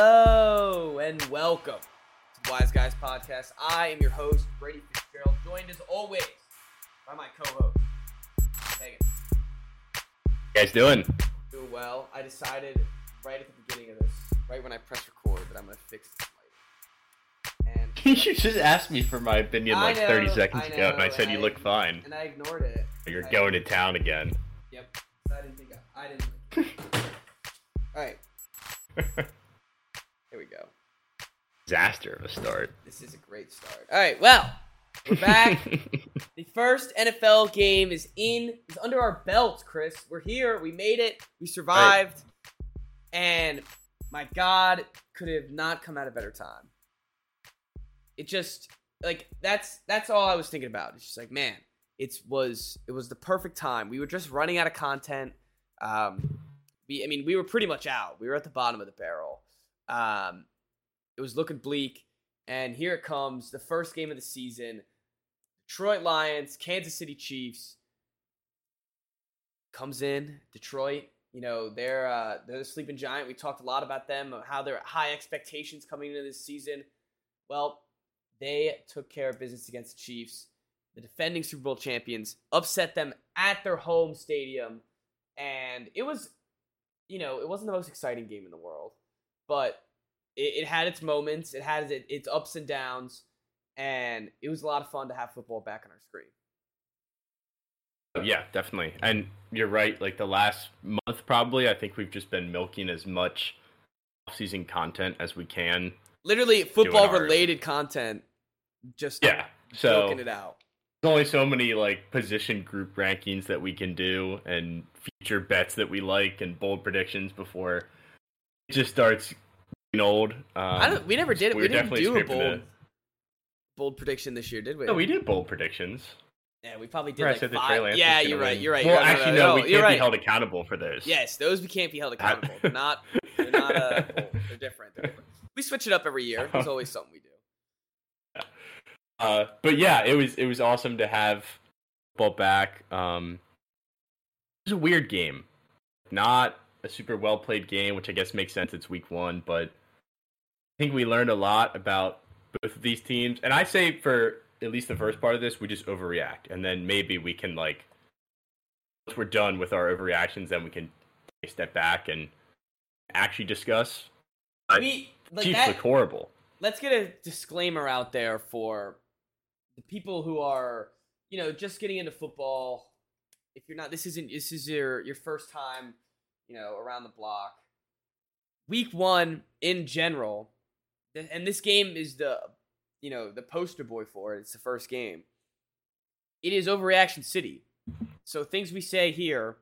Hello and welcome to Wise Guys Podcast. I am your host, Brady Fitzgerald, joined as always by my co-host, Megan. you guys doing? Doing well. I decided right at the beginning of this, right when I press record, that I'm gonna fix this light. And you just asked me for my opinion I like know, 30 seconds I ago, and I know, said you I- look fine. and I ignored it. You're I- going to town again. Yep. I didn't think I, I didn't. All right. Here we go. Disaster of a start. This is a great start. All right. Well, we're back. the first NFL game is in. Is under our belt, Chris. We're here. We made it. We survived. And my God, could have not come at a better time. It just like that's that's all I was thinking about. It's just like, man, it was it was the perfect time. We were just running out of content. Um, we, I mean, we were pretty much out. We were at the bottom of the barrel. Um, it was looking bleak, and here it comes, the first game of the season. Detroit Lions, Kansas City Chiefs. Comes in Detroit. You know they're uh, they're the sleeping giant. We talked a lot about them, how they're high expectations coming into this season. Well, they took care of business against the Chiefs, the defending Super Bowl champions, upset them at their home stadium, and it was, you know, it wasn't the most exciting game in the world, but it, it had its moments, it had its, its ups and downs, and it was a lot of fun to have football back on our screen. yeah, definitely. And you're right. Like the last month, probably, I think we've just been milking as much off-season content as we can. Literally, football-related content, just Yeah. So milking it out. there's only so many like position group rankings that we can do and future bets that we like and bold predictions before it just starts old. Um, I don't. We never did it. we're We didn't do a bold, it. bold prediction this year, did we? No, we did bold predictions. Yeah, we probably did Where I like said five. Yeah, you're right. You're right. Well, right, actually, no, no, we you're can't right. be held accountable for those. Yes, those we can't be held accountable. They're not. They're not. Uh, bold. they're different. They're different. We switch it up every year. There's always something we do. Uh, but yeah, it was it was awesome to have football back. Um, it was a weird game, not a super well played game, which I guess makes sense. It's week one, but I think we learned a lot about both of these teams. And I say for at least the first part of this, we just overreact, and then maybe we can like once we're done with our overreactions, then we can take a step back and actually discuss. But We like Chiefs that. look horrible. let's get a disclaimer out there for the people who are, you know, just getting into football. If you're not, this isn't, this is your your first time, you know, around the block. Week one in general, and this game is the, you know, the poster boy for it. It's the first game. It is overreaction city, so things we say here,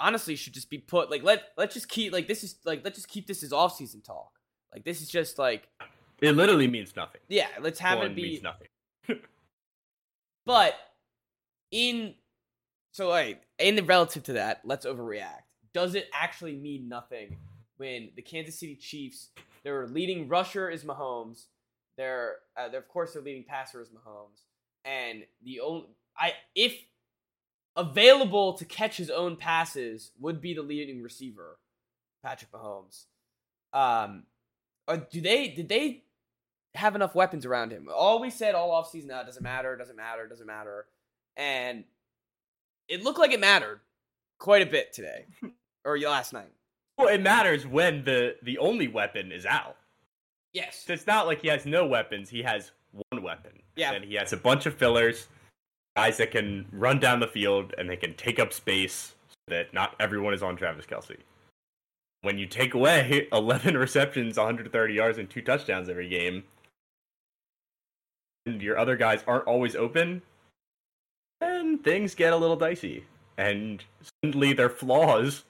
honestly, should just be put like let let's just keep like this is like let's just keep this as off season talk. Like this is just like It literally means nothing. yeah, let's have One it be. means nothing. But in so like in the relative to that, let's overreact. Does it actually mean nothing when the Kansas City Chiefs, their leading rusher is Mahomes, their, uh, their of course their leading passer is Mahomes, and the only I if available to catch his own passes would be the leading receiver, Patrick Mahomes. Um, or do they did they have enough weapons around him? All we said all offseason, now it doesn't matter, doesn't matter, doesn't matter, and it looked like it mattered quite a bit today or last night. Well, it matters when the the only weapon is out. Yes, So it's not like he has no weapons. He has one weapon. Yeah. And he has a bunch of fillers, guys that can run down the field and they can take up space so that not everyone is on Travis Kelce. When you take away 11 receptions, 130 yards, and two touchdowns every game, and your other guys aren't always open, then things get a little dicey. And suddenly their flaws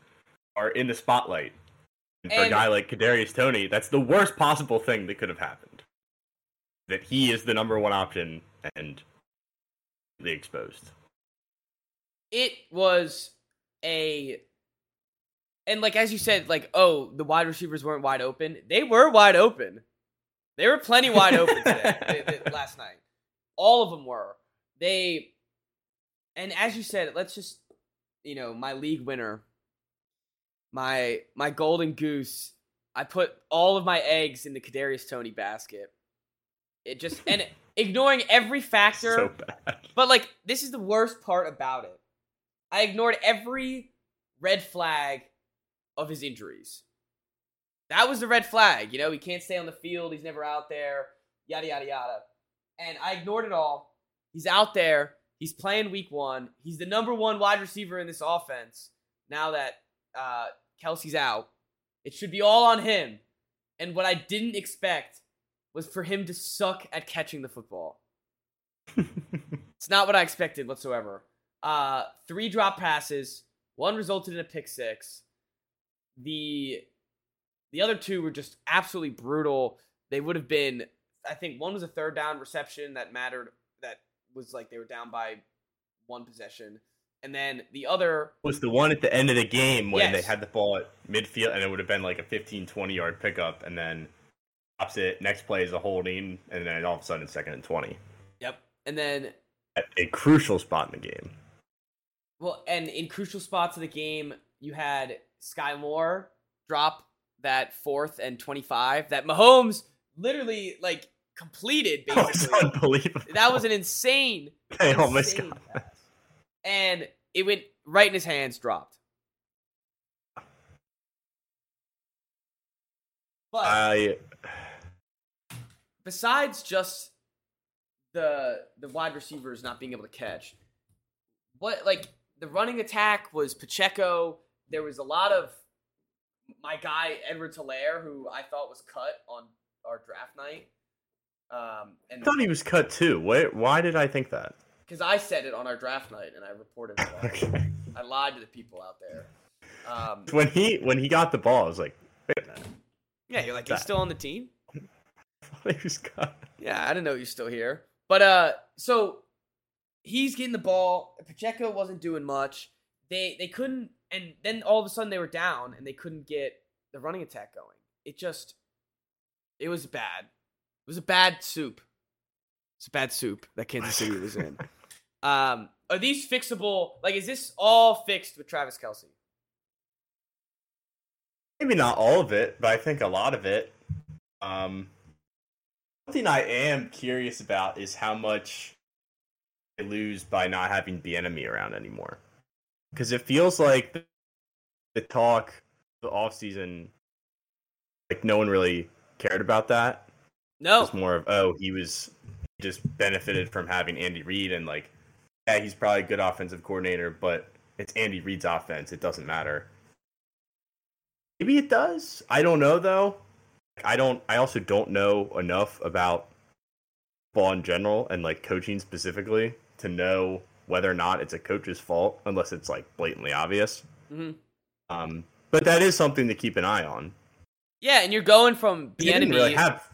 are in the spotlight. And for a guy like Kadarius Toney, that's the worst possible thing that could have happened. That he is the number one option and the exposed. it was a and like as you said like oh the wide receivers weren't wide open they were wide open they were plenty wide open today last night all of them were they and as you said let's just you know my league winner my my golden goose I put all of my eggs in the Kadarius Toney basket. It just and ignoring every factor. So bad. But like this is the worst part about it. I ignored every red flag of his injuries. That was the red flag. You know, he can't stay on the field. He's never out there. Yada yada yada. And I ignored it all. He's out there. He's playing week one. He's the number one wide receiver in this offense. Now that uh, Kelce's out, it should be all on him. And what I didn't expect was for him to suck at catching the football. It's not what I expected whatsoever. Uh, three drop passes. One resulted in a pick six. The the other two were just absolutely brutal. They would have been. I think one was a third down reception that mattered. That was like they were down by one possession, and then the other was the one at the end of the game when they had the ball at midfield and it would have been like a 15 20 yard pickup and then drops it next play is a holding and then all of a sudden it's second and 20 Yep. And then at a crucial spot in the game well, and in crucial spots of the game, you had Skyy Moore drop that fourth and twenty five that Mahomes literally like completed oh, it's basically. unbelievable that was an insane they almost insane got pass. And it went right in his hands, dropped. But I besides just the the wide receivers not being able to catch, what like the running attack was Pacheco. There was a lot of my guy Edward Helaire, who I thought was cut on our draft night. Um, and I thought he was cut too why, why did I think that because I said it on our draft night and I reported it. okay I lied to the people out there. Um, when he when he got the ball I was like wait a minute yeah, you're like, he's That- still on the team. I he was cut Yeah, I didn't know you're still here. But uh, so he's getting the ball. Pacheco wasn't doing much. They they couldn't, and then all of a sudden they were down, and they couldn't get the running attack going. It just, it was bad. It was a bad soup. It's a bad soup that Kansas City was in. Um, are these fixable? Like, is this all fixed with Travis Kelce? maybe not all of it, but I think a lot of it. Um, something I am curious about is how much they lose by not having Bieniemy around anymore. Because it feels like the, the talk, the off season, like no one really cared about that. No. It's more of oh he was he just benefited from having Andy Reid and like yeah he's probably a good offensive coordinator, but it's Andy Reid's offense. It doesn't matter. Maybe it does. I don't know though. I don't. I also don't know enough about ball in general and like coaching specifically to know whether or not it's a coach's fault, unless it's like blatantly obvious. hmm Um, but that is something to keep an eye on. Yeah, and you're going from Bieniemy really have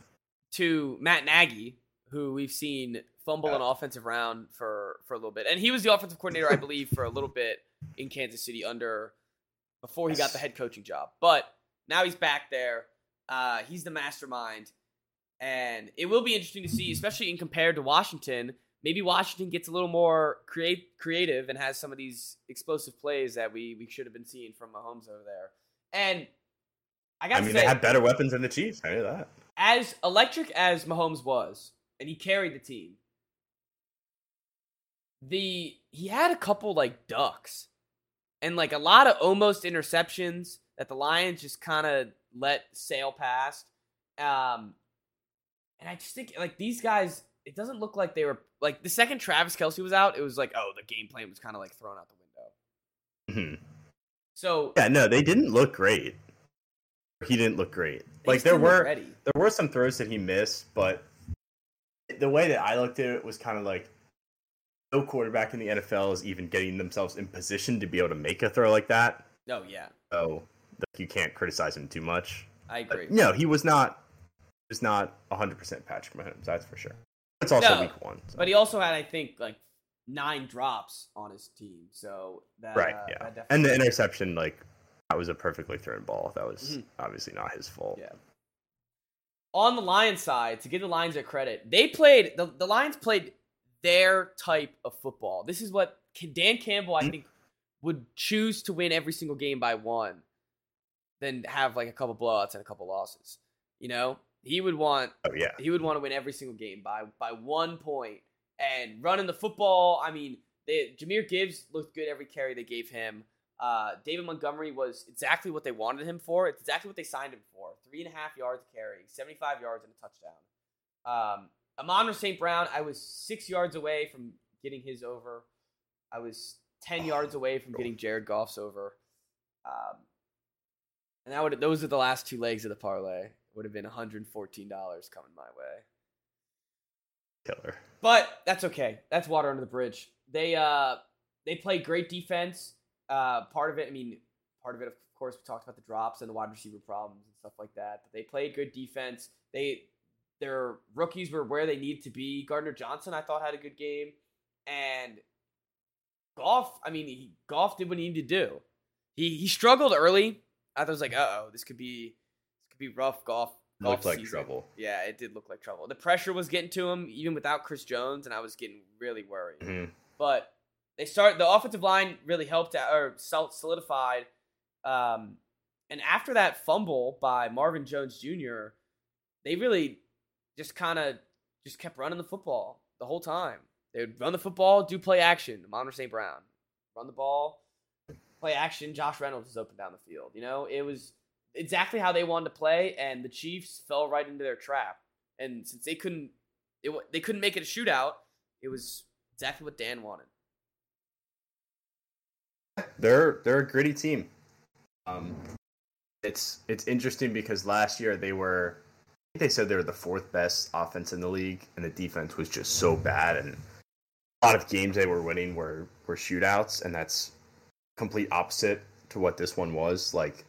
to Matt Nagy, who we've seen fumble an offensive round for for a little bit, and he was the offensive coordinator, I believe, for a little bit in Kansas City under before he got the head coaching job. But now he's back there. Uh, he's the mastermind, and it will be interesting to see, especially in compared to Washington. Maybe Washington gets a little more create creative and has some of these explosive plays that we we should have been seeing from Mahomes over there. And I got I mean, say, they had better weapons than the Chiefs. I knew that. as electric as Mahomes was, and he carried the team, the he had a couple like ducks, and like a lot of almost interceptions that the Lions just kind of let sail past. Um, and I just think like these guys, it doesn't look like they were like the second Travis Kelce was out, it was like oh the game plan was kind of like thrown out the window. Mm-hmm. So Yeah, no, they didn't look great. He didn't look great. Like there were ready. there were some throws that he missed, but the way that I looked at it was kind of like no quarterback in the NFL is even getting themselves in position to be able to make a throw like that. Oh yeah, So like, you can't criticize him too much. I But, agree. no, he was not. He was not 100 percent Patrick Mahomes. That's for sure. It's also No, week one. so- But he also had, I think, like nine drops on his team. So that right, uh, yeah. that definitely- And the interception, like that was a perfectly thrown ball. That was Mhm. obviously not his fault. yeah. On the Lions side, to give the Lions their credit, they played the the Lions played their type of football. This is what Dan Campbell, I Mhm. think, would choose to win every single game by one. than have like a couple blowouts and a couple losses. You know, he would want Oh yeah. he would want to win every single game by by one point and running the football. I mean, they, Jahmyr Gibbs looked good every carry they gave him. Uh, David Montgomery was exactly what they wanted him for. It's exactly what they signed him for. Three and a half yards carry, 75 yards and a touchdown. Um, Amon St. Brown, I was six yards away from getting his over. I was 10 yards away from getting Jared Goff's over. Um, and that would those are the last two legs of the parlay. Would have been $114 coming my way. Killer. But that's okay. That's water under the bridge. They uh they play great defense. Uh part of it, I mean, part of it of course we talked about the drops and the wide receiver problems and stuff like that. But they played good defense. They their rookies were where they needed to be. Gardner Johnson I thought had a good game. And Goff, I mean, he, Goff did what he needed to do. He he struggled early. I was like, uh oh, this could be this could be rough golf. golf Looked like season. trouble. Yeah, it did look like trouble. The pressure was getting to him even without Chris Jones, and I was getting really worried. Mhm. But they start the offensive line really helped out or sol- solidified. Um, and after that fumble by Marvin Jones Jr., they really just kind of just kept running the football the whole time. They would run the football, do play action. Amon-Ra St. Brown, run the ball, play action. Josh Reynolds is open down the field. You know, it was exactly how they wanted to play, and the Chiefs fell right into their trap. And since they couldn't, it, they couldn't make it a shootout. It was exactly what Dan wanted. They're they're a gritty team. Um, it's it's interesting because last year they were, they said they were the fourth best offense in the league, and the defense was just so bad, and a lot of games they were winning were were shootouts, and that's complete opposite to what this one was. Like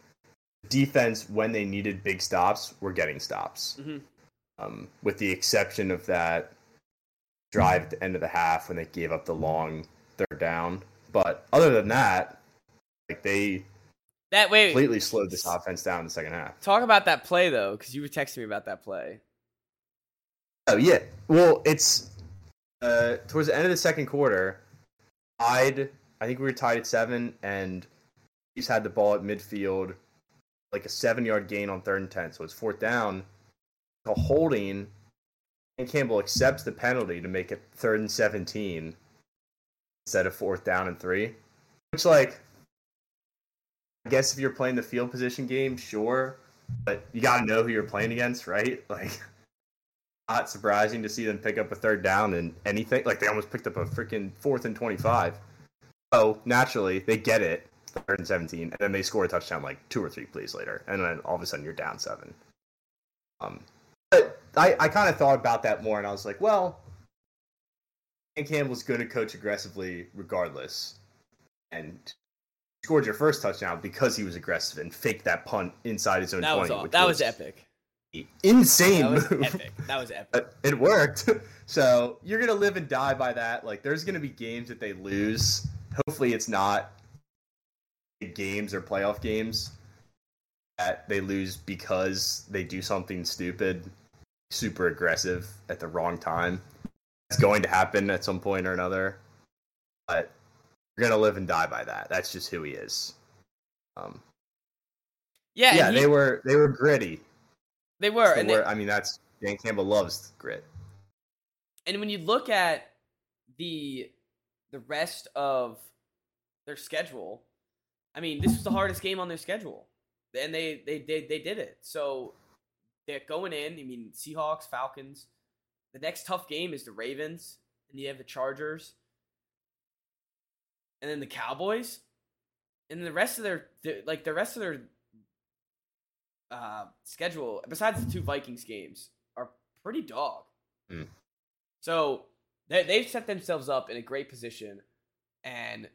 defense, when they needed big stops, were getting stops. Mhm. Um, with the exception of that drive at the end of the half when they gave up the long third down. But other than that, like they That way, completely slowed this offense down in the second half. talk about that play though, because you were texting me about that play. Oh yeah. Well, it's uh, towards the end of the second quarter. I'd I think we were tied at seven, and he's had the ball at midfield, like a seven-yard gain on third and ten. So it's fourth down. A holding, and Campbell accepts the penalty to make it third and seventeen instead of fourth down and three. Which, like, guess if you're playing the field position game, sure, but you got to know who you're playing against, right? Like not surprising to see them pick up a third down and anything. Like they almost picked up a freaking fourth and twenty-five. So naturally, they get it, third and seventeen, and then they score a touchdown like two or three plays later, and then all of a sudden you're down seven. Um, but I, I kind of thought about that more, and I was like, well, Dan Campbell's going to coach aggressively regardless, and scored your first touchdown because he was aggressive and faked that punt inside his own That was twenty. all. which That was epic. Insane That was move. epic. That was epic. But it worked. So you're gonna live and die by that. Like there's gonna be games that they lose. Hopefully it's not games or playoff games that they lose because they do something stupid, super aggressive at the wrong time. It's going to happen at some point or another. But you're gonna live and die by that. That's just who he is. Um, Yeah, yeah, he- they were they were gritty. they were, the and they, word- I mean, that's Dan Campbell loves grit. and when you look at the the rest of their schedule, I mean, this was the hardest game on their schedule, and they they they, they did it. So they're going in. I mean, Seahawks, Falcons. The next tough game is the Ravens, and you have the Chargers, and then the Cowboys, and the rest of their the- like the rest of their uh, schedule, besides the two Vikings games, are pretty dog. Hmm. So they they've set themselves up in a great position, and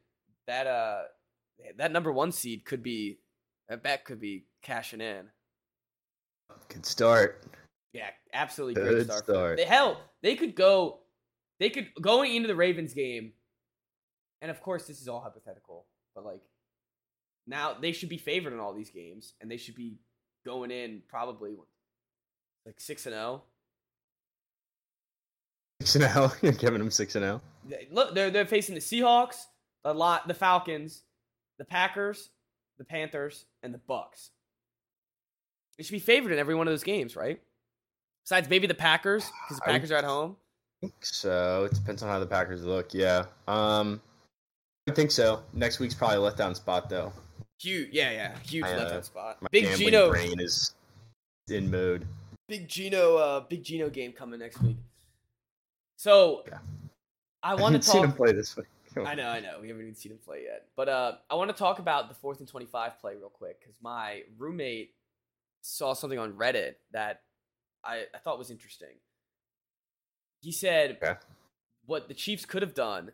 that uh that number one seed could be that bet could be cashing in. Good start. Yeah, absolutely great Good start. for start. They, hell, they could go, they could going into the Ravens game, and of course this is all hypothetical, but like now they should be favored in all these games, and they should be going in probably like six and oh. zero. Six and zero. You're giving them six and oh? zero. Look, they're they're facing the Seahawks, the lot, the Falcons, the Packers, the Panthers, and the Bucks. They should be favored in every one of those games, right? Besides maybe the Packers, because the I- Packers are at home. think so. It depends on how the Packers look. Yeah. Um, I think so. Next week's probably a letdown spot though. Huge, yeah, yeah, huge My, uh, letdown spot. My Big Geno, brain is in mode. big Geno, uh, big Geno game coming next week. So, Yeah. I want to haven't seen him play this week. I know, I know. We haven't even seen him play yet, but uh, I want to talk about the fourth and twenty-five play real quick because my roommate saw something on Reddit that I, I thought was interesting. He said Okay. what the Chiefs could have done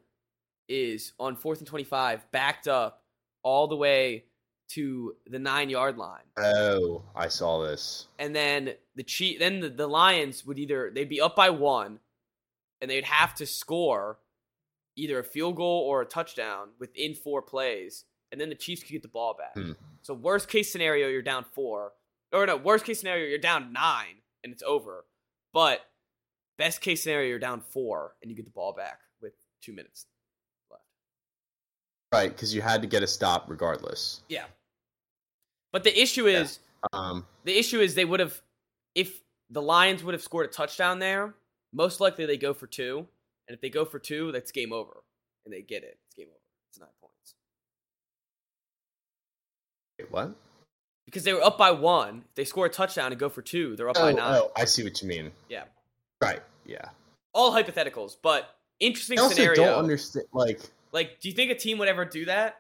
is on fourth and twenty-five, backed up all the way to the nine-yard line. Oh, I saw this. and then the Chief, then the, the Lions would either they'd be up by one, and they'd have to score either a field goal or a touchdown within four plays, and then the Chiefs could get the ball back. Hmm. So worst case scenario, you're down four, or no, worst case scenario, you're down nine and it's over. But best case scenario, you're down four and you get the ball back with two minutes. Right, because you had to get a stop regardless. Yeah. But the issue is. Um, the issue is they would have if the Lions would have scored a touchdown there, most likely they go for two. And if they go for two, that's game over. And they get it. It's game over. It's nine points. wait, what? Because they were up by one. If they score a touchdown and go for two, they're up by nine. oh, I see what you mean. Yeah. Right. Yeah. All hypotheticals, but interesting I also scenario. don't understand. Like, like, do you think a team would ever do that?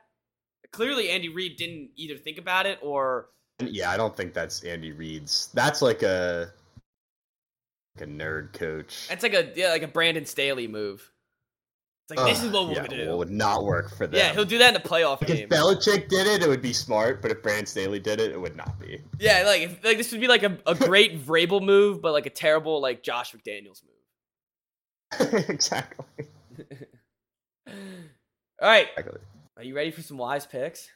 Clearly Andy Reid didn't either think about it or yeah, I don't think that's Andy Reid's. That's like a like a nerd coach. it's like a yeah, like a Brandon Staley move. It's like this is what we're yeah, gonna do. it would not work for them. yeah, he'll do that in the playoff Like, game. if Belichick did it, it would be smart. But if Brandon Staley did it, it would not be. Yeah, like if, like this would be like a, a great Vrabel move, but like a terrible like Josh McDaniels move. exactly. All right, are you ready for some wise picks?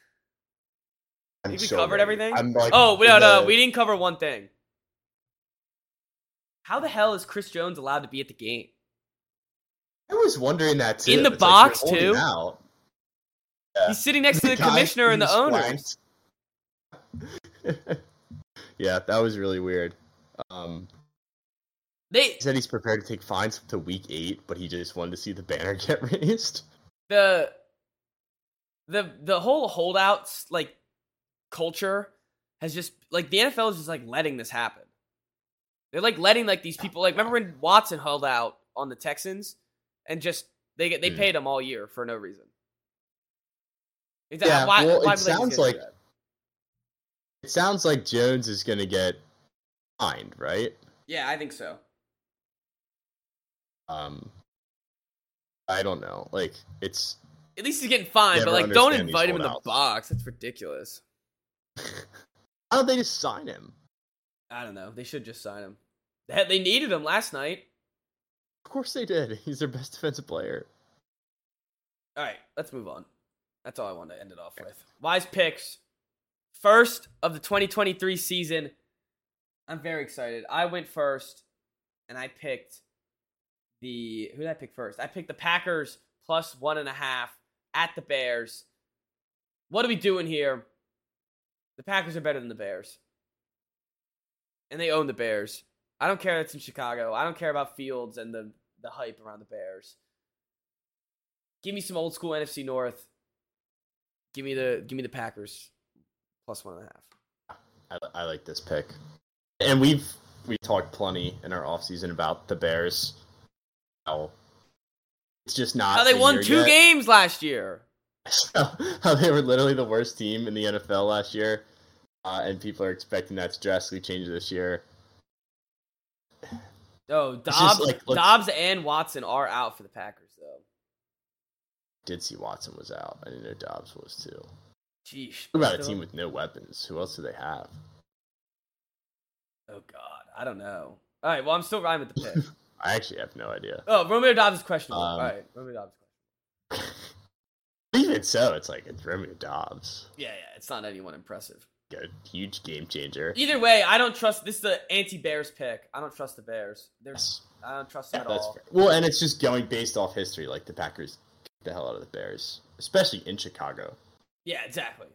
I'm Think we so covered ready. everything? Like, Oh no, no, the- we didn't cover one thing. How the hell is Chris Jones allowed to be at the game? I was wondering that too. In the It's box, you're too? Yeah. He's sitting next to the guy commissioner and the who's owners. yeah, that was really weird. Um, They he said he's prepared to take fines up to week eight, but he just wanted to see the banner get raised. The the the whole holdouts like culture has just like the NFL is just like letting this happen. They're like letting like these people like remember when Watson held out on the Texans and just they get they Mm. paid him all year for no reason. Is Yeah, well, it would they just sounds like- It sounds like Jones is going to get fined, right? yeah, I think so. Um, I don't know. Like, it's At least he's getting fined, but like don't invite him in the box. That's ridiculous. how don't they just sign him? I don't know. They should just sign him. They they needed him last night. Of course they did. He's their best defensive player. All right, let's move on. That's all I wanted to end it off with. Wise picks. First of the 2023 season. I'm very excited. I went first, and I picked the. Who did I pick first? I picked the Packers plus one and a half at the Bears. What are we doing here? The Packers are better than the Bears. And they own the Bears. I don't care that's in Chicago. I don't care about Fields and the, the hype around the Bears. Give me some old school NFC North. Give me the give me the Packers plus one and a half. I, I like this pick. And we've we talked plenty in our offseason about the Bears. It's just not How they the won two yet. games last year. how they were literally the worst team in the NFL last year, uh, and people are expecting that to drastically change this year. Oh, Doubs, like, Doubs and Watson are out for the Packers though. Did see Watson was out. I didn't know Doubs was too. Jeez. What about a team with no weapons? Who else do they have? Oh God, I don't know. All right, well I'm still riding with the pick. I actually have no idea. oh, Romeo Doubs is questionable. Um, All right, Romeo Doubs. Even so, it's like it's Romeo Doubs, Yeah, yeah, it's not anyone impressive. a huge game changer. Either way, I don't trust. This is the anti-Bears pick. I don't trust the Bears. There's, Yes. I don't trust them Yeah, at all. fair. Well, and it's just going based off history. Like the Packers kicked the hell out of the Bears, especially in Chicago. Yeah, exactly.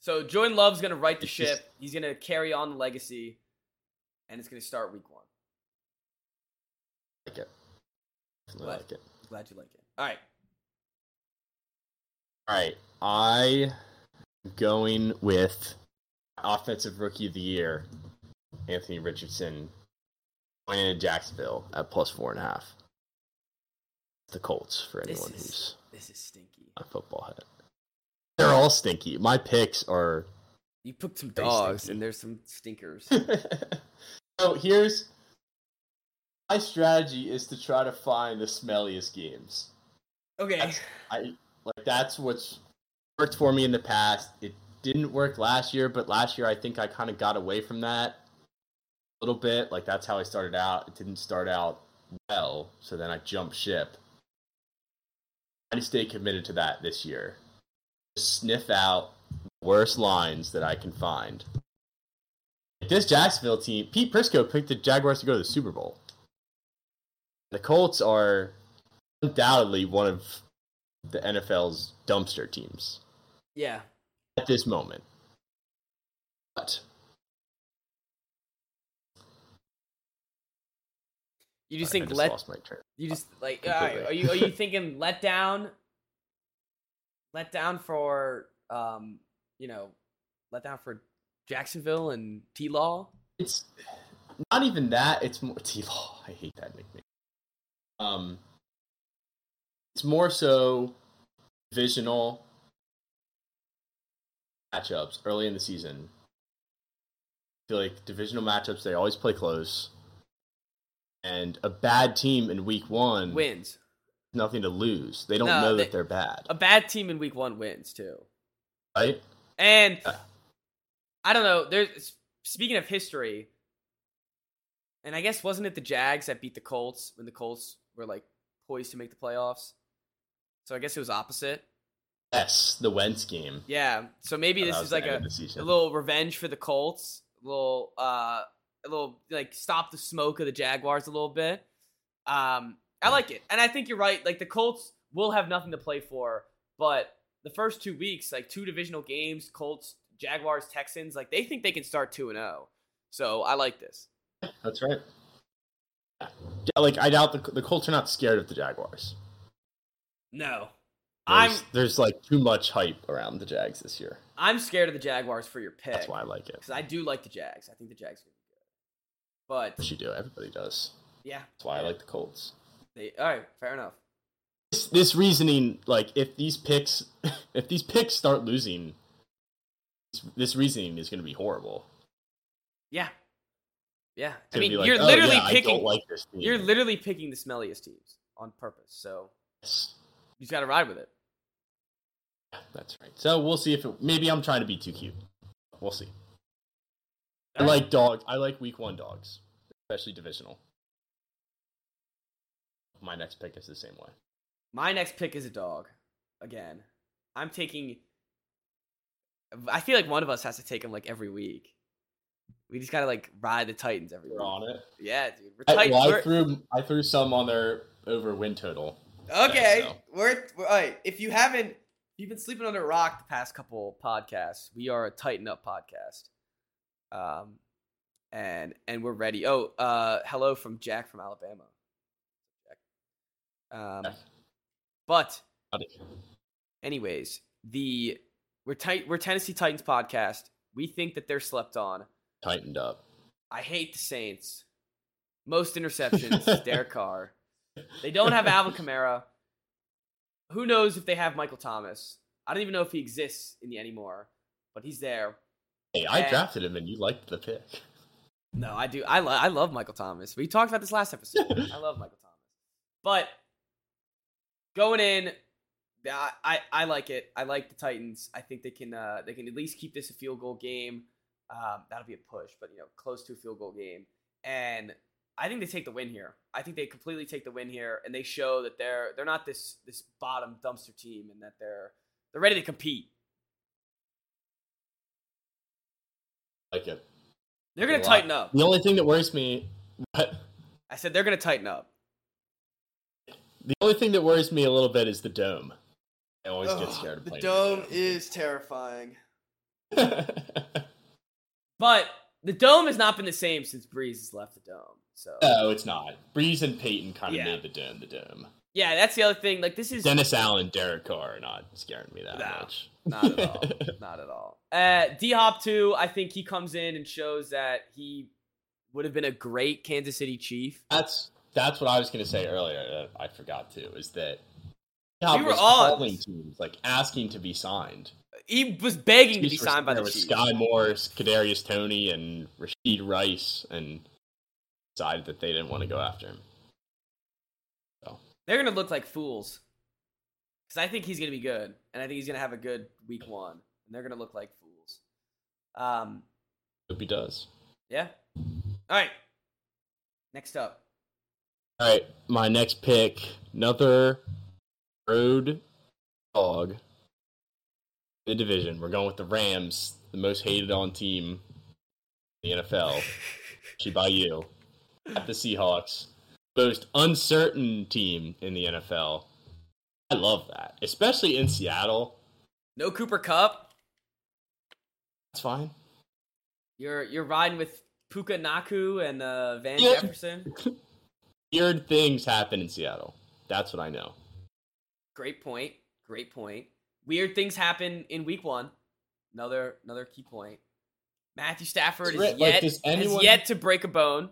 So Jordan Love's gonna right the It's just- ship. He's gonna carry on the legacy. and it's going to start week one. Like it. Definitely What? like it. Glad you like it. All right. All right, I am going with offensive rookie of the year, Anthony Richardson, going into Jacksonville at plus four and a half. The Colts for This anyone is who's this is stinky. a football head. They're all stinky. My picks are. You picked some dogs, stinky. and there's some stinkers. so here's my strategy: is to try to find the smelliest games. okay. That's- I like that's what's worked for me in the past. It didn't work last year, but last year I think I kind of got away from that a little bit. Like that's how I started out. It didn't start out well, so then I jumped ship. I stay committed to that this year. Just sniff out the worst lines that I can find. This Jacksonville team, Pete Prisco picked the Jaguars to go to the Super Bowl. The Colts are undoubtedly one of the NFL's dumpster teams Yeah. at this moment. But You just I think just let lost my you just like right, are you are you thinking let down let down for um you know let down for Jacksonville and T Law? It's not even that. It's more T-Law. I hate that nickname. Um, it's more so divisional matchups early in the season. I feel like divisional matchups they always play close, and a bad team in week one Wins. nothing to lose. They don't No, know they- that they're bad, A bad team in week one wins too. right? And Yeah. I don't know. There's speaking of history, and I guess wasn't it the Jags that beat the Colts when the Colts were like poised to make the playoffs? So I guess it was opposite. Yes, the Wentz game. Yeah. So maybe this is like a, of the season. a little revenge for the Colts. A little uh a little like stop the smoke of the Jaguars a little bit. Um I like it. And I think you're right. Like the Colts will have nothing to play for, but the first 2 weeks, like two divisional games, Colts, Jaguars, Texans, like they think they can start 2 and 0. So I like this. That's right. Yeah. Like I doubt the the Colts are not scared of the Jaguars. No. I'm There's, there's like too much hype around the Jags this year. I'm scared of the Jaguars for your pick. That's why I like it. Cuz I do like the Jags. I think the Jags are going to be good. But you do. Everybody does. yeah. That's why I like the Colts. They, all right, fair enough. This, this reasoning, like if these picks, if these picks start losing, this, this reasoning is going to be horrible. Yeah. Yeah. I mean, like, you're "Oh, literally yeah, picking. Like this team. You're literally picking the smelliest teams on purpose. So Yes. you just got to ride with it. That's right. So we'll see if it, maybe I'm trying to be too cute. We'll see. I right. like dogs. I like week one dogs, especially divisional. My next pick is the same way. My next pick is a dog. Again, I'm taking. I feel like one of us has to take him like every week. We just gotta like ride the Titans every We're on it. Yeah, dude. We're I, well, I threw I threw some on their over win total. Okay, so. we're, we're all right. If you haven't, if you've been sleeping under a rock the past couple podcasts, we are a Tighten Up podcast. Um, and and we're ready. Oh, uh, hello from Jack from Alabama. Jack. Um, Jack. but anyways, the we're tight. We're Tennessee Titans podcast. We think that they're slept on. Tightened up. I hate the Saints. Most interceptions, Derek Carr. They don't have Alvin Kamara. Who knows if they have Michael Thomas? I don't even know if he exists in the anymore, but he's there. Hey, I And- drafted him and you liked the pick. No, I do. I, lo- I love Michael Thomas. We talked about this last episode. I love Michael Thomas. But going in, I, I I like it. I like the Titans. I think they can uh, they can at least keep this a field goal game. Um, that'll be a push, but you know, close to a field goal game. And I think they take the win here. I think they completely take the win here, and they show that they're they're not this this bottom dumpster team, and that they're they're ready to compete. Like it. They're gonna tighten up. The only thing that worries me, but I said they're gonna tighten up. the only thing that worries me a little bit is the dome. I always get scared of the playing. dome is terrifying. But The dome has not been the same since Brees has left the dome. So No, it's not. Brees and Peyton kind of Yeah. made the dome the dome. yeah, that's the other thing. Like this is Dennis Allen, Derek Carr are not scaring me that No, much. not at all, not at all. Uh, D Hop too. I think he comes in and shows that he would have been a great Kansas City Chief. That's that's what I was gonna say earlier. That I forgot to is that We were all- calling teams like asking to be signed. He was begging to be signed by there the was Chiefs. Sky Morris, Kadarius Toney, and Rashee Rice, and decided that they didn't want to go after him. So. They're gonna look like fools because I think he's gonna be good, and I think he's gonna have a good week one, and they're gonna look like fools. Um, Hope he does. yeah. All right. Next up, All right, my next pick, another road dog the division. We're going with the Rams, the most hated on team in the NFL. Actually, by you. At the Seahawks, most uncertain team in the NFL. I love that, especially in Seattle. no Cooper Kupp. That's fine. You're you're riding with Puka Nacua and uh, Van Yeah. Jefferson. Weird things happen in Seattle. That's what I know. Great point. Great point. Weird things happen in week one. Another another key point. Matthew Stafford is Like, yet anyone- has yet to break a bone.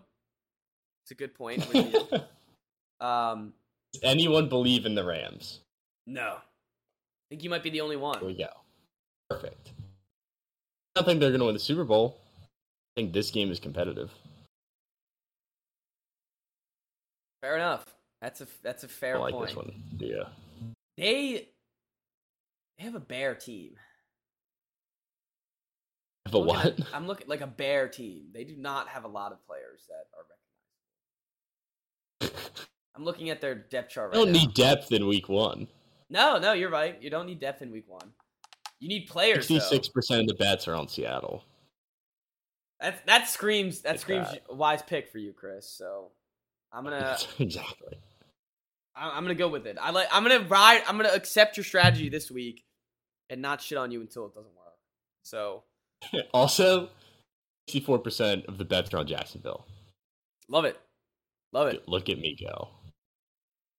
It's a good point. um, Does anyone believe in the Rams? no, I think you might be the only Here one. we go. Perfect. I don't think they're going to win the Super Bowl. I think this game is competitive. Fair enough. That's a that's a fair I like point. this one. Yeah. They they have a bear team. But I'm looking what? at- I'm looking like a bear team. They do not have a lot of players that are recognized. I'm looking at their depth chart I right don't now. need depth in week one. No, no, you're right. You don't need depth in week one. You need players. though. 66% of the bets are on Seattle. That that screams that screams wise pick for you, Chris. So I'm gonna exactly. I'm I'm gonna go with it. I like I'm gonna ride. I'm gonna accept your strategy this week and not shit on you until it doesn't work. So Also, 64% of the bets are on Jacksonville. love it, love it. Look at me go.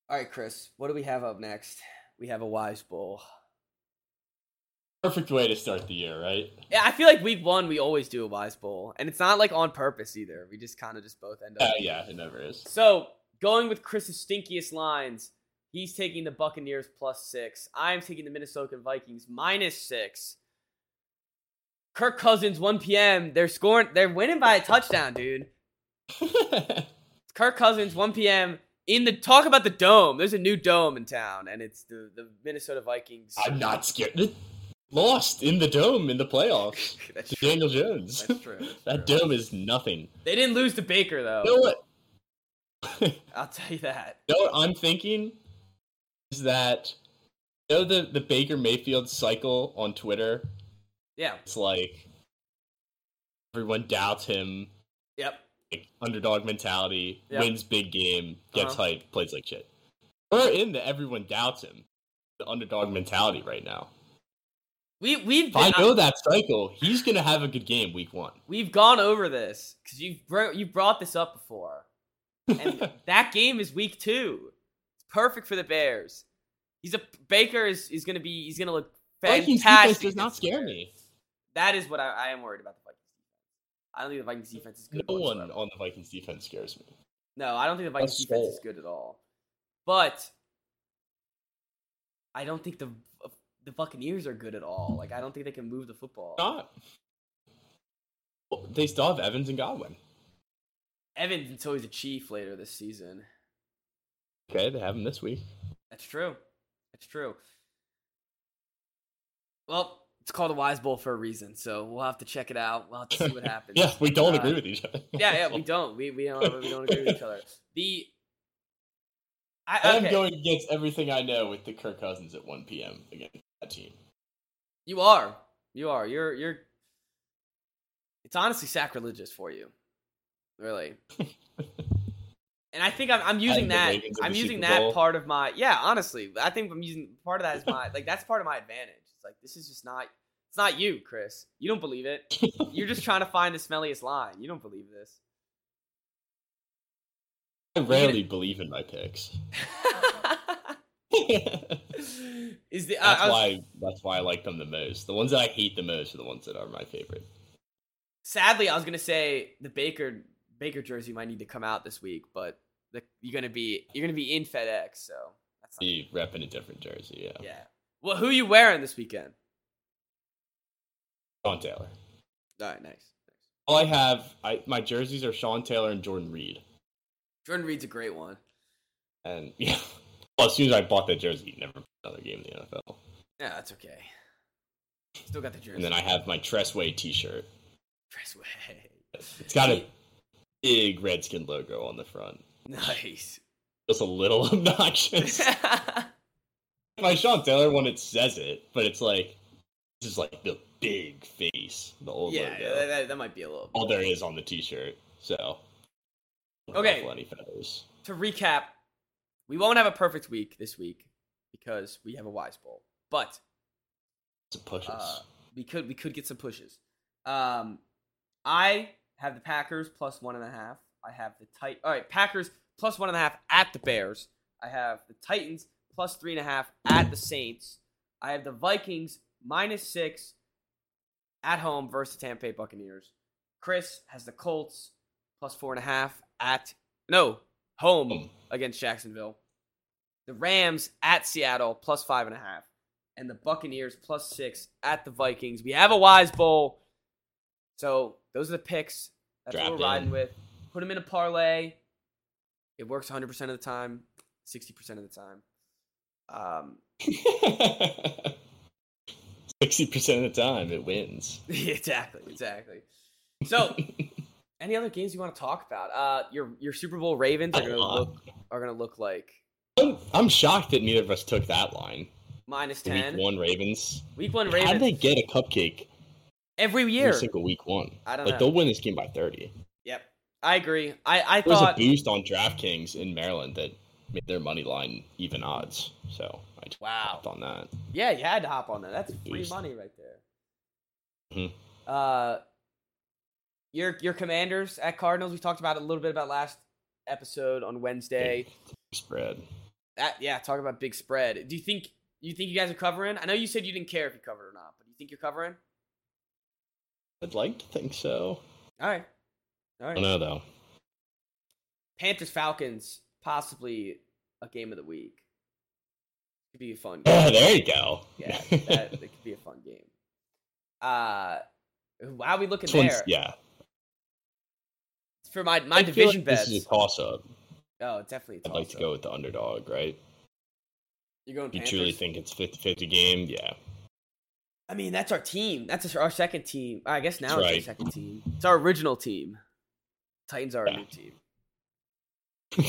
All right, Chris. What do we have up next? We have a wise bowl. Perfect way to start the year, right? Yeah, I feel like week one we always do a wise bowl, and it's not like on purpose either. We just kind of just both end up. Uh, yeah, it never is. So going with Chris's stinkiest lines, he's taking the Buccaneers plus six. I'm taking the Minnesota Vikings minus six. Kirk Cousins, 1 p.m. They're scoring. They're winning by a touchdown, dude. Kirk Cousins, 1 p.m. in the talk about the dome. There's a new dome in town, and it's the the Minnesota Vikings. I'm not scared. Lost in the dome in the playoffs That's to true. Daniel Jones. That's true. That's that true. dome is nothing. They didn't lose to Baker though. You know what? You I'll tell you that. know what I'm thinking is that you know the the Baker Mayfield cycle on Twitter. Yeah. It's like everyone doubts him, Yep. like, underdog mentality, Yep. wins big game, gets Uh-huh. hyped, plays like shit. We're in the everyone doubts him, the underdog mentality right now. We we've If I been- know that cycle, he's gonna have a good game week one. We've gone over this because you've bro- you brought this up before, and that game is week two. It's perfect for the Bears. He's a Baker is is gonna be he's gonna look fantastic. does not scare me. That is what I, I am worried about the Vikings defense. I don't think the Vikings defense is good. No one whatsoever. on the Vikings defense scares me. No, I don't think the Vikings That's defense is good at all. But I don't think the the Buccaneers are good at all. Like I don't think they can move the football. Not. Well, they still have Evans and Godwin. Evans until he's a Chief later this season. Okay, they have him this week. That's true. That's true. Well, it's called a Wise Bowl for a reason, so we'll have to check it out. We'll have to see what happens. yeah, we don't Uh, agree with each other. yeah, yeah, we don't. We we don't we don't agree with each other. The I, I'm going against everything I know with the Kirk Cousins at 1 p.m. against that team. you are. You are. You're you're it's honestly sacrilegious for you. Really. And I think I'm, I'm using that. I'm using that part of my. Yeah, honestly, I think I'm using part of that as my like that's part of my advantage. It's like this is just not. It's not you, Chris. You don't believe it. You're just trying to find the smelliest line. You don't believe this. I rarely believe in my picks. Is the uh, That's I, I was- why that's why I like them the most. The ones that I hate the most are the ones that are my favorite. sadly I was gonna say the Baker Baker jersey might need to come out this week, but the, you're gonna be you're gonna be in FedEx, so that's not, repping a different jersey, yeah. yeah. Well, who you wearing this weekend? Sean Taylor. All right, nice. nice. All I have, I my jerseys are Sean Taylor and Jordan Reed. Jordan Reed's a great one. And yeah, well, as soon as I bought that jersey, he never played another game in the NFL. Yeah, that's okay. Still got the jersey. And then I have my Tress Way T-shirt. Tress Way. It's got a big Redskin logo on the front. Nice. Just a little obnoxious. my Sean Taylor one, it says it, but it's like this is like the big face, the old yeah, logo. that, that, that might be a little. All there is on the T-shirt. So Okay. any feathers. to recap, we won't have a perfect week this week because we have a Wise Bowl, but Some pushes. uh, we could we could get some pushes. Um, I have the Packers plus one and a half. I have the tight. All right, Packers plus one and a half at the Bears. I have the Titans plus three and a half at the Saints. I have the Vikings minus six at home versus the Tampa Bay Buccaneers. Chris has the Colts plus four and a half at no home Home. against Jacksonville. The Rams at Seattle plus five and a half, and the Buccaneers plus six at the Vikings. We have a Wise Bowl, so those are the picks. That's what we're riding in. with. Put them in a parlay. It works 100 percent of the time, 60 percent of the time. Um, Sixty percent of the time, it wins. exactly, exactly. So, any other games you want to talk about? Uh, your your Super Bowl Ravens are gonna look are gonna look like I'm, I'm shocked that neither of us took that line. ten. Week one Ravens. Week one Ravens. How Ravens did they get a cupcake every year, every single week one? I don't like know. they'll win this game by thirty. Yep, I agree. I I There was a boost on DraftKings in Maryland that made their money line even odds. So I just Wow. hopped on that. yeah, you had to hop on that. That's free Boost. money right there. Mhm. Uh, your your Commanders at Cardinals. We talked about it a little bit about last episode on Wednesday. Spread. That yeah, talk about big spread. Do you think you think you guys are covering? I know you said you didn't care if you covered or not, but do you think you're covering? I'd like to think so. All right. All right. I don't know though. Panthers Falcons possibly a game of the week. Could be a fun. game. Oh, there you go. Yeah, that, that could be a fun game. Uh, how are we looking there? yeah. For my my I division like bets. This is a toss up. oh, definitely. I'd like to go with the underdog, right? You're going you Panthers. truly think it's 50-50 game, yeah. I mean, that's our team. That's our second team. I guess now That's it's our second team. It's our original team. Titans are our new team, and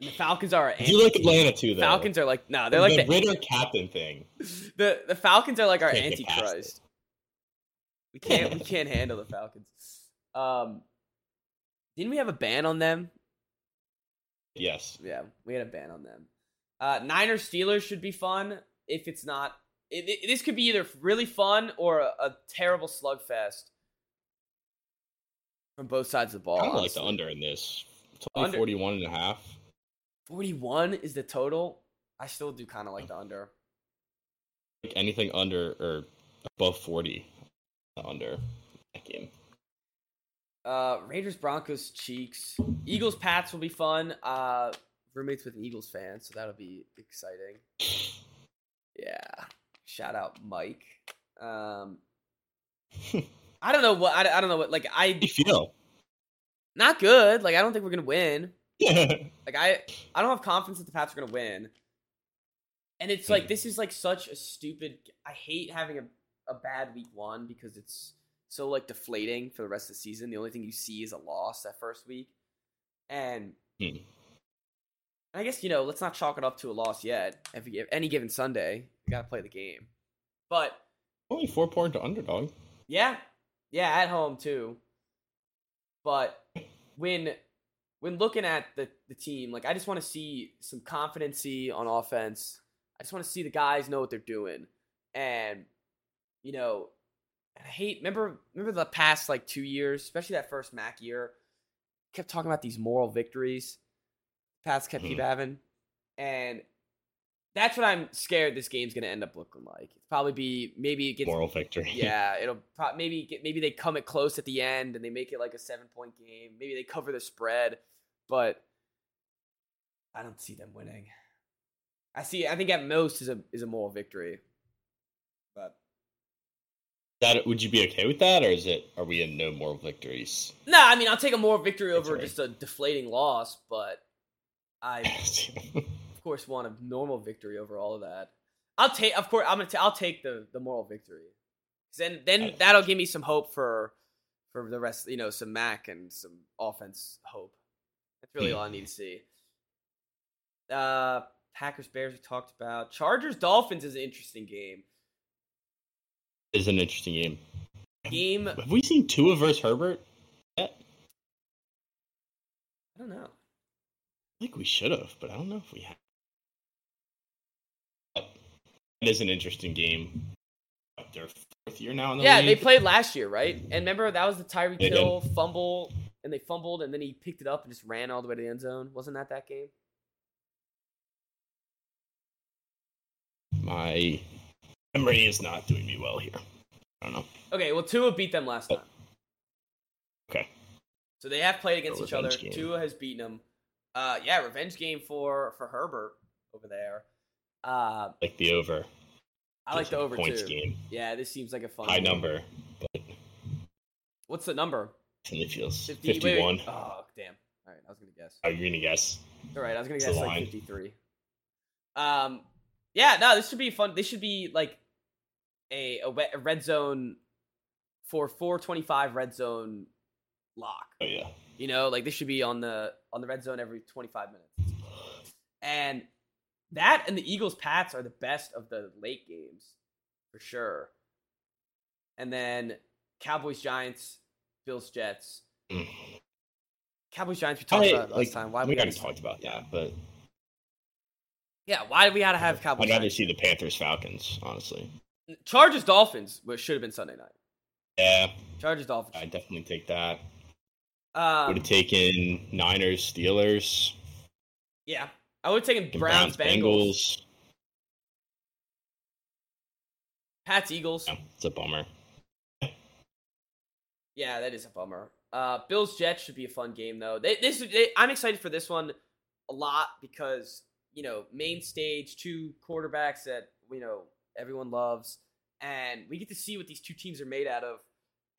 the Falcons are our. Do like Atlanta too, though. Falcons are like no, they're like the the, Ritter captain thing. the the Falcons are like our Can't get past antichrist. We can't we can't handle the Falcons. Um, didn't we have a ban on them? Yes. Yeah, we had a ban on them. Uh, Niners Steelers should be fun. If it's not, it, it- this could be either really fun or a, a terrible slugfest from both sides of the ball. I like the under in this. It's only Under- 41 and a half. 41 is the total. I still do kind of like the under. Like anything under or above 40 the under that game. Uh, Raiders Broncos Cheeks. Eagles Pats will be fun. Uh, roommates with an Eagles fan, so that'll be exciting. Yeah. Shout out Mike. Um, I don't know what I, I don't know what like I you feel? not good. Like I don't think we're gonna win. Like I I don't have confidence that the Pats are gonna win. And it's like Mhm. this is like such a stupid. I hate having a a bad week one because it's so like deflating for the rest of the season. The only thing you see is a loss that first week, and Hmm. I guess you know let's not chalk it up to a loss yet. Every any given Sunday, you gotta play the game. But only four point to underdog. yeah, yeah, at home too. But when when looking at the the team, like I just want to see some confidency on offense. I just want to see the guys know what they're doing. And you know, I hate remember remember the past like two years, especially that first Mac year, kept talking about these moral victories. Pats kept keep Mhm. having, and that's what I'm scared this game's gonna end up looking like. It's probably be maybe it gets Moral victory. yeah, it'll pro- maybe get, maybe they come it close at the end and they make it like a seven point game. Maybe they cover the spread, but I don't see them winning. I see. I think at most is a is a moral victory, but That would you be okay with that, or is it? Are we in no moral victories? no. I mean, I'll take a moral victory over just a deflating loss, but I of course want a normal victory over all of that. I'll take, of course, I'm gonna, ta- I'll take the the moral victory. Then, then that'll give me some hope for for the rest. You know, some Mac and some offense hope. That's really all I need to see. Uh, Packers Bears we talked about. Chargers Dolphins is an interesting game. Is an interesting game. Game, Have we seen Tua versus Herbert? yet? I don't know. I think we should have, but I don't know if we have. It is an interesting game. Their fourth year now in the Yeah, they played last year, right? And remember that was the Tyreek did. Hill fumble, and they fumbled, and then he picked it up and just ran all the way to the end zone. Wasn't that that game? My memory is not doing me well here. I don't know. Okay, well, Tua beat them last Oh. time. Okay. So they have played against each other. game. Tua has beaten them. Uh, yeah, revenge game for for Herbert over there. Uh, Like the over. I like the over points too. game. Yeah, this seems like a fun High game. number, but What's the number? And it feels 50, wait, wait. 51. Oh, damn. All right, I was gonna guess. Are you gonna guess? All right, I was gonna It's guess like fifty-three. Um, yeah, no, this should be fun. This should be like a a, red zone for four twenty-five red zone lock. Oh yeah. You know, like this should be on the on the red zone every 25 minutes. And that and the Eagles Pats are the best of the late games for sure. And then Cowboys Giants, Bills Jets. Mm. Cowboys Giants we talked I- about last like, time. Why we gotta already talked about that, but Yeah, why do we gotta have Cowboys I'd rather Giants? see the Panthers Falcons, honestly. Chargers Dolphins, which should have been Sunday night. Yeah, Chargers Dolphins. I'd definitely take that. Um, Would have taken Niners, Steelers, yeah. I would have taken Browns, Browns, Bengals, Bengals. Pats, Eagles. Yeah, it's a bummer. Yeah, that is a bummer. Uh, Bills Jets should be a fun game though. They, this they, I'm excited for this one a lot because you know main stage two quarterbacks that you know everyone loves, and we get to see what these two teams are made out of,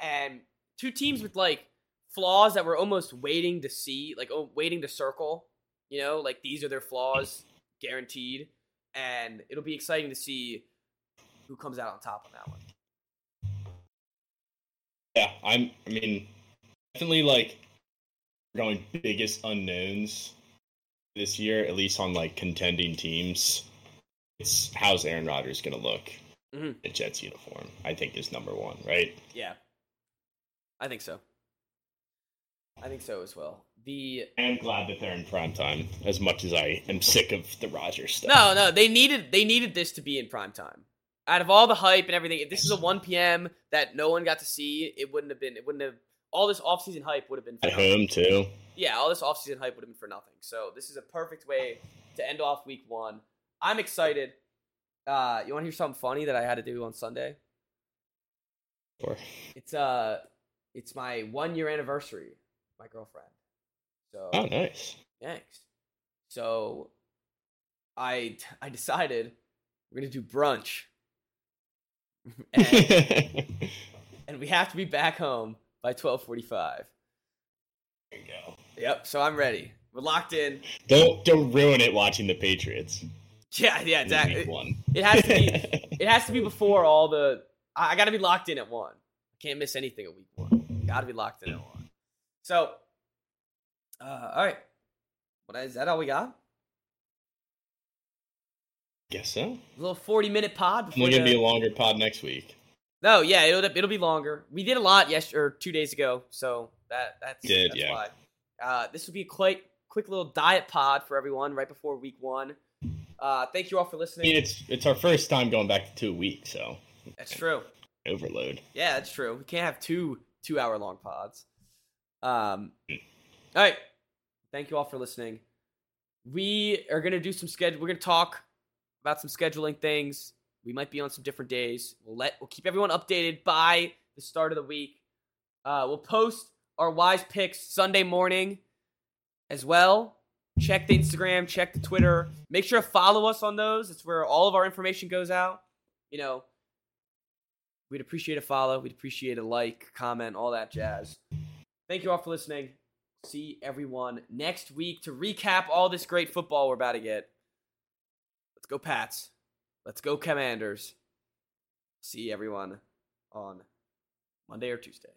and two teams with like flaws that we're almost waiting to see, like oh, waiting to circle. You know, like these are their flaws, guaranteed, and it'll be exciting to see who comes out on top on that one. Yeah, I'm. I mean, definitely like going biggest unknowns this year, at least on like contending teams. It's how's Aaron Rodgers going to look Mhm. in Jets uniform? I think is number one, right? Yeah. I think so. I think so as well. The I am glad that they're in prime time, as much as I am sick of the Rodgers stuff. No, no, they needed they needed this to be in prime time. Out of all the hype and everything, if this is a 1 p.m. that no one got to see, it wouldn't have been it wouldn't have all this offseason hype would have been for at nothing. home too. Yeah, all this offseason hype would have been for nothing. So this is a perfect way to end off week 1. I'm excited. Uh, you want to hear something funny that I had to do on Sunday? Or It's uh it's my 1 year anniversary, my girlfriend. Oh, so oh, nice. Thanks. So I I decided we're gonna do brunch. and, and we have to be back home by twelve forty five. you go. Yep, so I'm ready. We're locked in. Don't don't ruin it watching the Patriots. Yeah, yeah, exactly. One. It has to be it has to be before all the I, I gotta be locked in at one. I can't miss anything at week one. Gotta be locked in at one. So uh all right. What is that all we got? Guess so. A little forty minute pod before Only gonna the- be a longer pod next week. No, yeah, it'll it'll be longer. We did a lot yesterday or two days ago, so that that's Did, that's yeah. why. Uh, this will be a quick quick little diet pod for everyone right before week one. Uh, thank you all for I listening. mean, it's it's our first time going back to two weeks, so That's true. overload. Yeah, that's true. We can't have two two hour long pods. Um, all right. Thank you all for listening. We are gonna do some schedule. We're gonna talk about some scheduling things. We might be on some different days. We'll let we'll keep everyone updated by the start of the week. Uh, we'll post our wise picks Sunday morning as well. Check the Instagram, check the Twitter. Make sure to follow us on those. It's where all of our information goes out. You know, we'd appreciate a follow. We'd appreciate a like, comment, all that jazz. Thank you all for listening. See everyone next week to recap all this great football we're about to get. Let's go, Pats. Let's go, Commanders. See everyone on Monday or Tuesday.